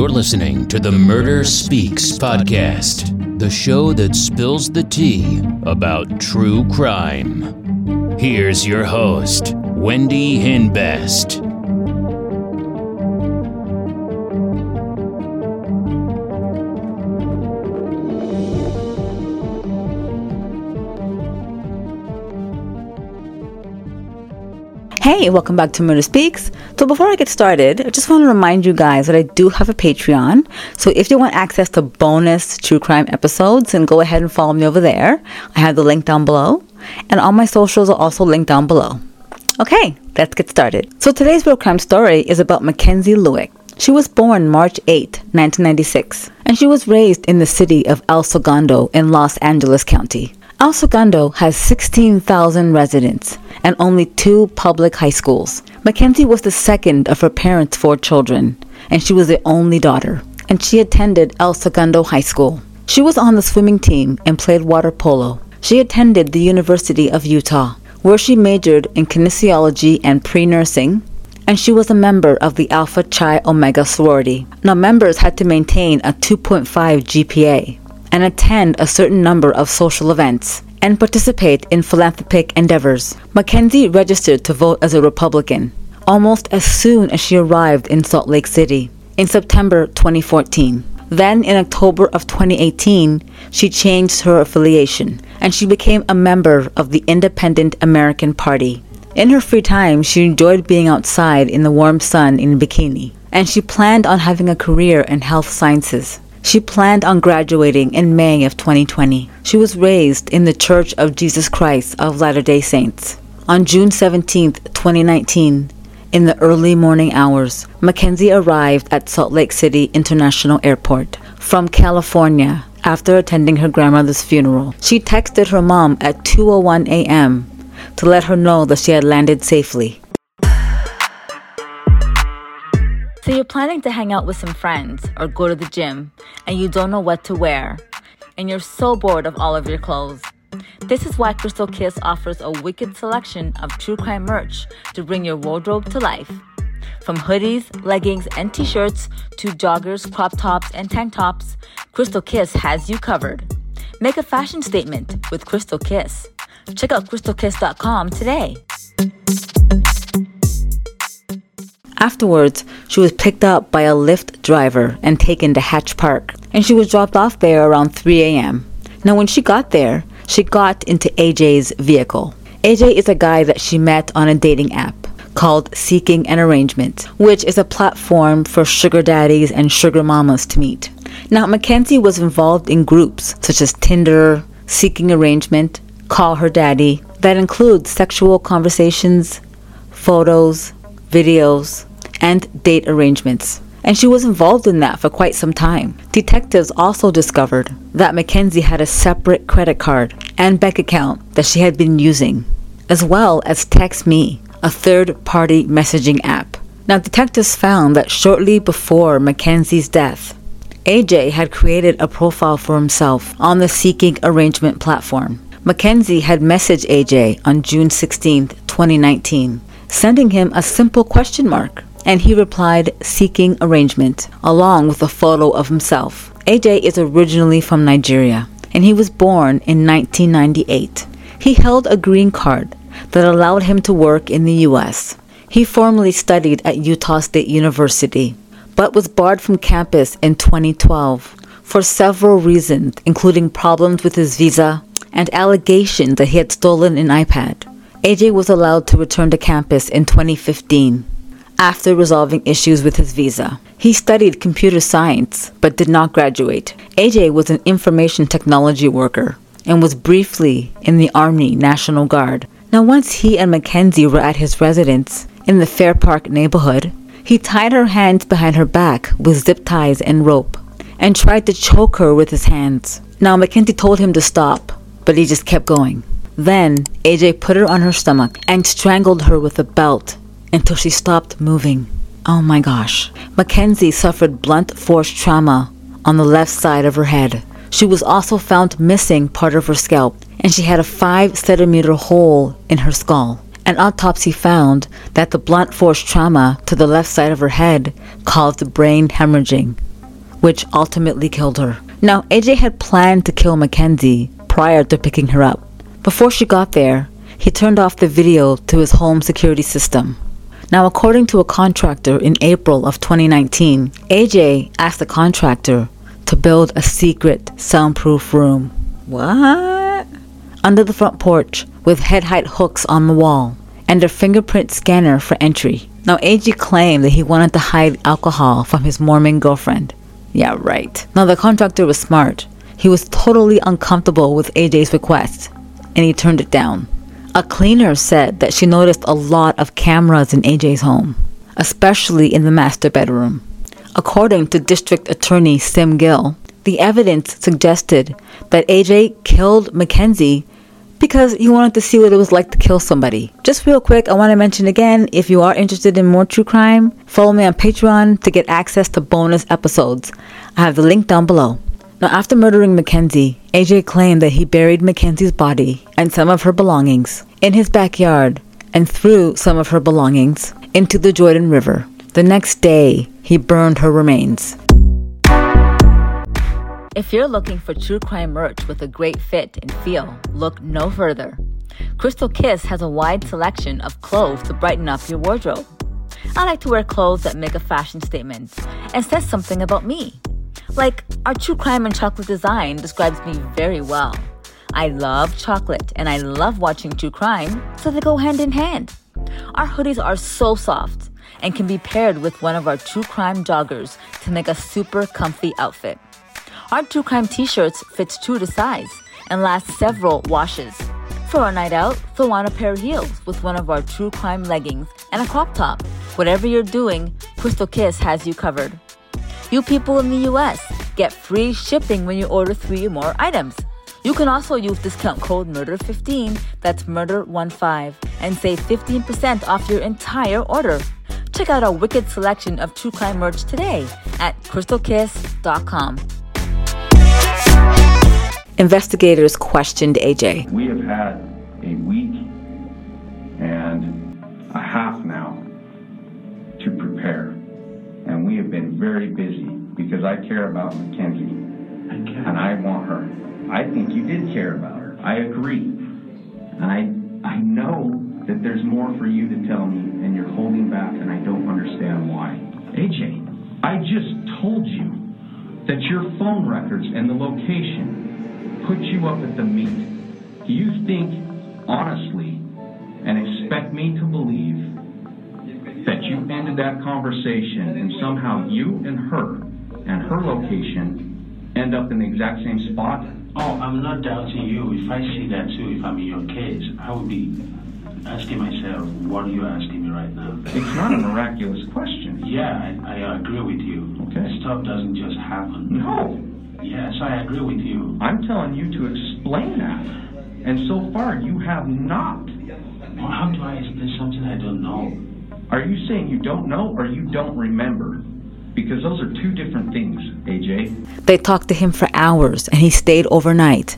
You're listening to the Murder Speaks podcast, the show that spills the tea about true crime. Here's your host, Wendy Hinbest. Hey, welcome back to Murder Speaks. So before I get started, I just want to remind you guys that I do have a Patreon. So if you want access to bonus true crime episodes, then go ahead and follow me over there. I have the link down below. And all my socials are also linked down below. Okay, let's get started. So today's real crime story is about Mackenzie Lueck. She was born March 8, 1996, and she was raised in the city of El Segundo in Los Angeles County. El Segundo has 16,000 residents and only two public high schools. Mackenzie was the second of her parents' four children, and she was the only daughter, and she attended El Segundo High School. She was on the swimming team and played water polo. She attended the University of Utah, where she majored in kinesiology and pre nursing, and she was a member of the Alpha Chi Omega sorority. Now, members had to maintain a 2.5 GPA and attend a certain number of social events and participate in philanthropic endeavors. Mackenzie registered to vote as a Republican almost as soon as she arrived in Salt Lake City in September 2014. Then, in October of 2018, she changed her affiliation and she became a member of the Independent American Party. In her free time, she enjoyed being outside in the warm sun in a bikini, and she planned on having a career in health sciences. She planned on graduating in May of 2020. She was raised in the Church of Jesus Christ of Latter day Saints. On June 17, 2019, in the early morning hours, Mackenzie arrived at Salt Lake City International Airport from California after attending her grandmother's funeral. She texted her mom at 2:01 a.m. to let her know that she had landed safely. So you're planning to hang out with some friends or go to the gym and you don't know what to wear and you're so bored of all of your clothes. This is why Krystal Kiss offers a wicked selection of true crime merch to bring your wardrobe to life. From hoodies, leggings, and t shirts to joggers, crop tops, and tank tops, Krystal Kiss has you covered. Make a fashion statement with Krystal Kiss. Check out krystalkiss.com today. Afterwards, she was picked up by a Lyft driver and taken to Hatch Park, and she was dropped off there around 3 a.m. Now, when she got there, she got into AJ's vehicle. AJ is a guy that she met on a dating app called Seeking an Arrangement, which is a platform for sugar daddies and sugar mamas to meet. Now, Mackenzie was involved in groups such as Tinder, Seeking Arrangement, Call Her Daddy, that include sexual conversations, photos, videos, and date arrangements. And she was involved in that for quite some time. Detectives also discovered that Mackenzie had a separate credit card and bank account that she had been using, as well as TextMe, a third party messaging app. Now, detectives found that shortly before Mackenzie's death, AJ had created a profile for himself on the Seeking Arrangement platform. Mackenzie had messaged AJ on June 16, 2019, sending him a simple question mark and he replied, seeking arrangement, along with a photo of himself. AJ is originally from Nigeria, and he was born in 1998. He held a green card that allowed him to work in the U.S. He formerly studied at Utah State University, but was barred from campus in 2012 for several reasons, including problems with his visa and allegations that he had stolen an iPad. AJ was allowed to return to campus in 2015 after resolving issues with his visa. He studied computer science but did not graduate. AJ was an information technology worker and was briefly in the Army National Guard. Now, once he and Mackenzie were at his residence in the Fair Park neighborhood, he tied her hands behind her back with zip ties and rope and tried to choke her with his hands. Now, Mackenzie told him to stop, but he just kept going. Then, AJ put her on her stomach and strangled her with a belt until she stopped moving. Oh my gosh. Mackenzie suffered blunt force trauma on the left side of her head. She was also found missing part of her scalp, and she had a 5 centimeter hole in her skull. An autopsy found that the blunt force trauma to the left side of her head caused brain hemorrhaging. which ultimately killed her. Now, AJ had planned to kill Mackenzie prior to picking her up. Before she got there, he turned off the video to his home security system. Now, according to a contractor in April of 2019, AJ asked the contractor to build a secret soundproof room. What? Under the front porch with head height hooks on the wall and a fingerprint scanner for entry. Now, AJ claimed that he wanted to hide alcohol from his Mormon girlfriend. Yeah, right. Now, the contractor was smart. He was totally uncomfortable with AJ's request, and he turned it down. A cleaner said that she noticed a lot of cameras in AJ's home, especially in the master bedroom. According to District Attorney Sim Gill, the evidence suggested that AJ killed Mackenzie because he wanted to see what it was like to kill somebody. Just real quick, I want to mention again if you are interested in more true crime, follow me on Patreon to get access to bonus episodes. I have the link down below. Now, after murdering Mackenzie, AJ claimed that he buried Mackenzie's body and some of her belongings in his backyard and threw some of her belongings into the Jordan River. The next day, he burned her remains. If you're looking for true crime merch with a great fit and feel, look no further. Krystal Kiss has a wide selection of clothes to brighten up your wardrobe. I like to wear clothes that make a fashion statement and says something about me. Like, our true crime and chocolate design describes me very well. I love chocolate and I love watching true crime, so they go hand in hand. Our hoodies are so soft and can be paired with one of our true crime joggers to make a super comfy outfit. Our true crime t-shirts fits true to size and last several washes. For a night out, throw on a pair of heels with one of our true crime leggings and a crop top. Whatever you're doing, Krystal Kiss has you covered. You people in the US get free shipping when you order three or more items. You can also use discount code MURDER15, that's MURDER15, and save 15% off your entire order. Check out our wicked selection of true crime merch today at krystalkiss.com. Investigators questioned AJ. We have had very busy because I care about Mackenzie and I want her. I think you did care about her. I agree. And I I know that there's more for you to tell me and you're holding back and I don't understand why. AJ, I just told you that your phone records and the location put you up at the meet. Do you think honestly and expect me to believe you ended that conversation and somehow you and her and her location end up in the exact same spot? Oh, I'm not doubting you. If I see that too, if I'm in your case, I would be asking myself, what are you asking me right now? It's not a miraculous question. Yeah, I, I agree with you. Okay. Stuff doesn't just happen. No. Yes, I agree with you. I'm telling you to explain that. And so far, you have not. Well, how do I explain something I don't know? Are you saying you don't know or you don't remember? Because those are two different things, AJ. They talked to him for hours and he stayed overnight,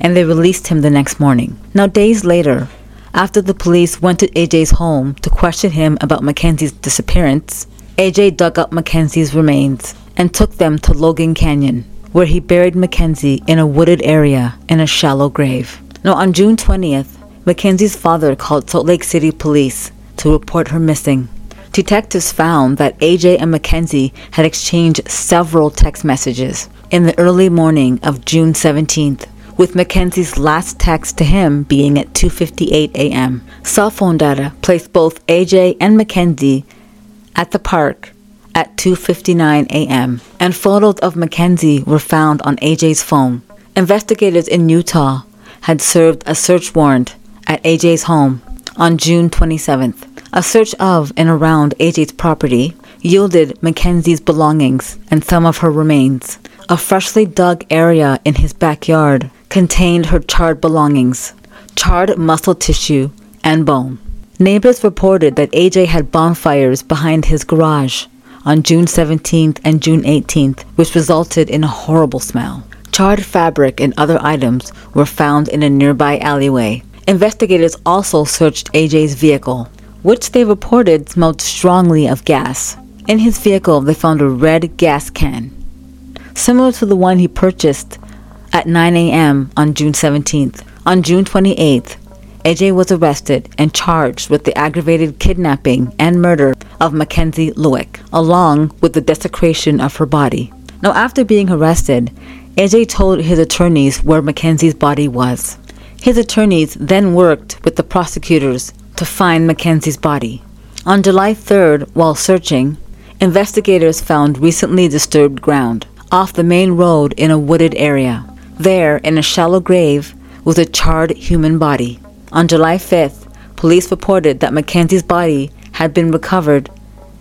and they released him the next morning. Now, days later, after the police went to AJ's home to question him about Mackenzie's disappearance, AJ dug up Mackenzie's remains and took them to Logan Canyon, where he buried Mackenzie in a wooded area in a shallow grave. Now, on June 20th, Mackenzie's father called Salt Lake City police to report her missing. Detectives found that AJ and Mackenzie had exchanged several text messages in the early morning of June 17th, with Mackenzie's last text to him being at 2:58 a.m. Cell phone data placed both AJ and Mackenzie at the park at 2:59 a.m. and photos of Mackenzie were found on AJ's phone. Investigators in Utah had served a search warrant at AJ's home on June 27th. A search of and around AJ's property yielded Mackenzie's belongings and some of her remains. A freshly dug area in his backyard contained her charred belongings, charred muscle tissue, and bone. Neighbors reported that AJ had bonfires behind his garage on June 17th and June 18th, which resulted in a horrible smell. Charred fabric and other items were found in a nearby alleyway. Investigators also searched AJ's vehicle, which they reported smelled strongly of gas. In his vehicle, they found a red gas can. similar to the one he purchased at 9 a.m. on June 17th. On June 28th, AJ was arrested and charged with the aggravated kidnapping and murder of Mackenzie Lueck, along with the desecration of her body. Now, after being arrested, AJ told his attorneys where Mackenzie's body was. His attorneys then worked with the prosecutors to find Mackenzie's body. On July 3rd, while searching, investigators found recently disturbed ground off the main road in a wooded area. There, in a shallow grave, was a charred human body. On July 5th, police reported that Mackenzie's body had been recovered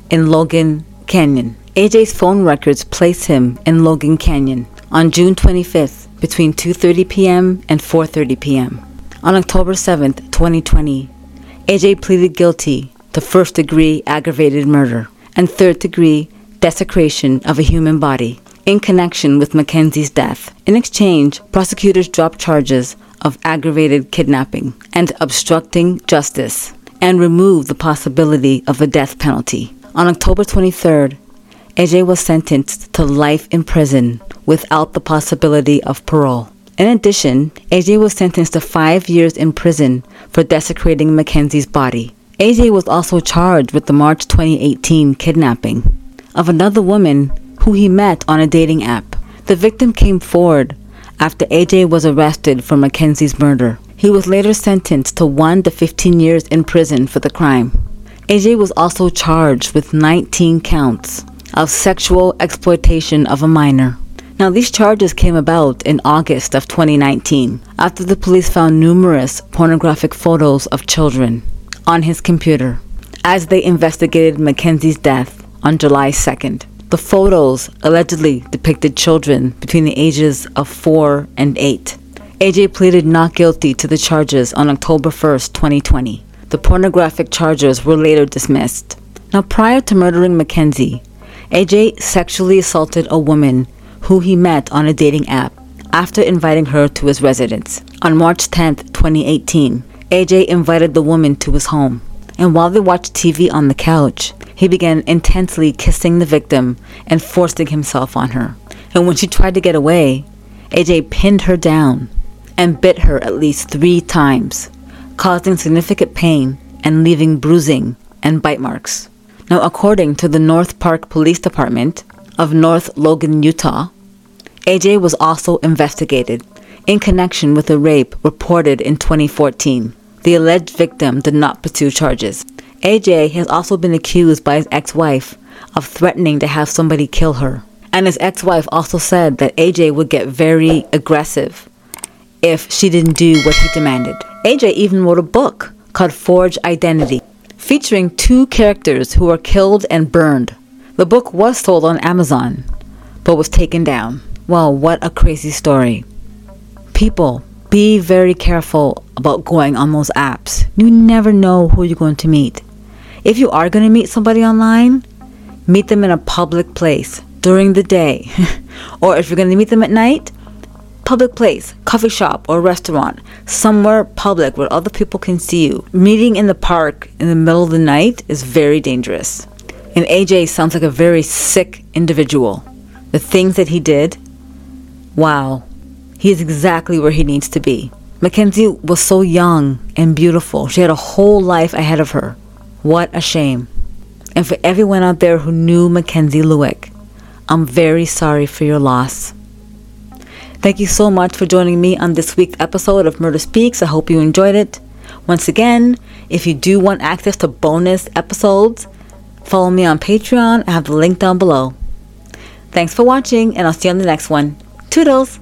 in Logan Canyon. AJ's phone records place him in Logan Canyon on June 25th between 2:30 p.m. and 4:30 p.m. On October 7th, 2020, AJ pleaded guilty to first-degree aggravated murder and third-degree desecration of a human body in connection with Mackenzie's death. In exchange, prosecutors dropped charges of aggravated kidnapping and obstructing justice and removed the possibility of a death penalty. On October 23rd, AJ was sentenced to life in prison without the possibility of parole. In addition, AJ was sentenced to five years in prison for desecrating Mackenzie's body. AJ was also charged with the March 2018 kidnapping of another woman who he met on a dating app. The victim came forward after AJ was arrested for Mackenzie's murder. He was later sentenced to 1 to 15 years in prison for the crime. AJ was also charged with 19 counts of sexual exploitation of a minor. Now, these charges came about in August of 2019 after the police found numerous pornographic photos of children on his computer as they investigated Mackenzie's death on July 2nd. The photos allegedly depicted children between the ages of 4 and 8. AJ pleaded not guilty to the charges on October 1st, 2020. The pornographic charges were later dismissed. Now, prior to murdering Mackenzie, AJ sexually assaulted a woman who he met on a dating app after inviting her to his residence. On March 10th, 2018, AJ invited the woman to his home, and while they watched TV on the couch, he began intensely kissing the victim and forcing himself on her. And when she tried to get away, AJ pinned her down and bit her at least three times, causing significant pain and leaving bruising and bite marks. Now, according to the North Park Police Department of North Logan, Utah, AJ was also investigated in connection with a rape reported in 2014. The alleged victim did not pursue charges. AJ has also been accused by his ex wife of threatening to have somebody kill her. And his ex wife also said that AJ would get very aggressive if she didn't do what he demanded. AJ even wrote a book called Forge Identity, featuring two characters who were killed and burned. The book was sold on Amazon, but was taken down. Well, what a crazy story. People, be very careful about going on those apps. You never know who you're going to meet. If you are going to meet somebody online, meet them in a public place during the day. or if you're going to meet them at night, public place, coffee shop or restaurant, somewhere public where other people can see you. Meeting in the park in the middle of the night is very dangerous. And AJ sounds like a very sick individual. The things that he did, wow, he is exactly where he needs to be. Mackenzie was so young and beautiful. She had a whole life ahead of her. What a shame. And for everyone out there who knew Mackenzie Lueck, I'm very sorry for your loss. Thank you so much for joining me on this week's episode of Murder Speaks. I hope you enjoyed it. Once again, if you do want access to bonus episodes, follow me on Patreon. I have the link down below. Thanks for watching, and I'll see you on the next one. Toodles!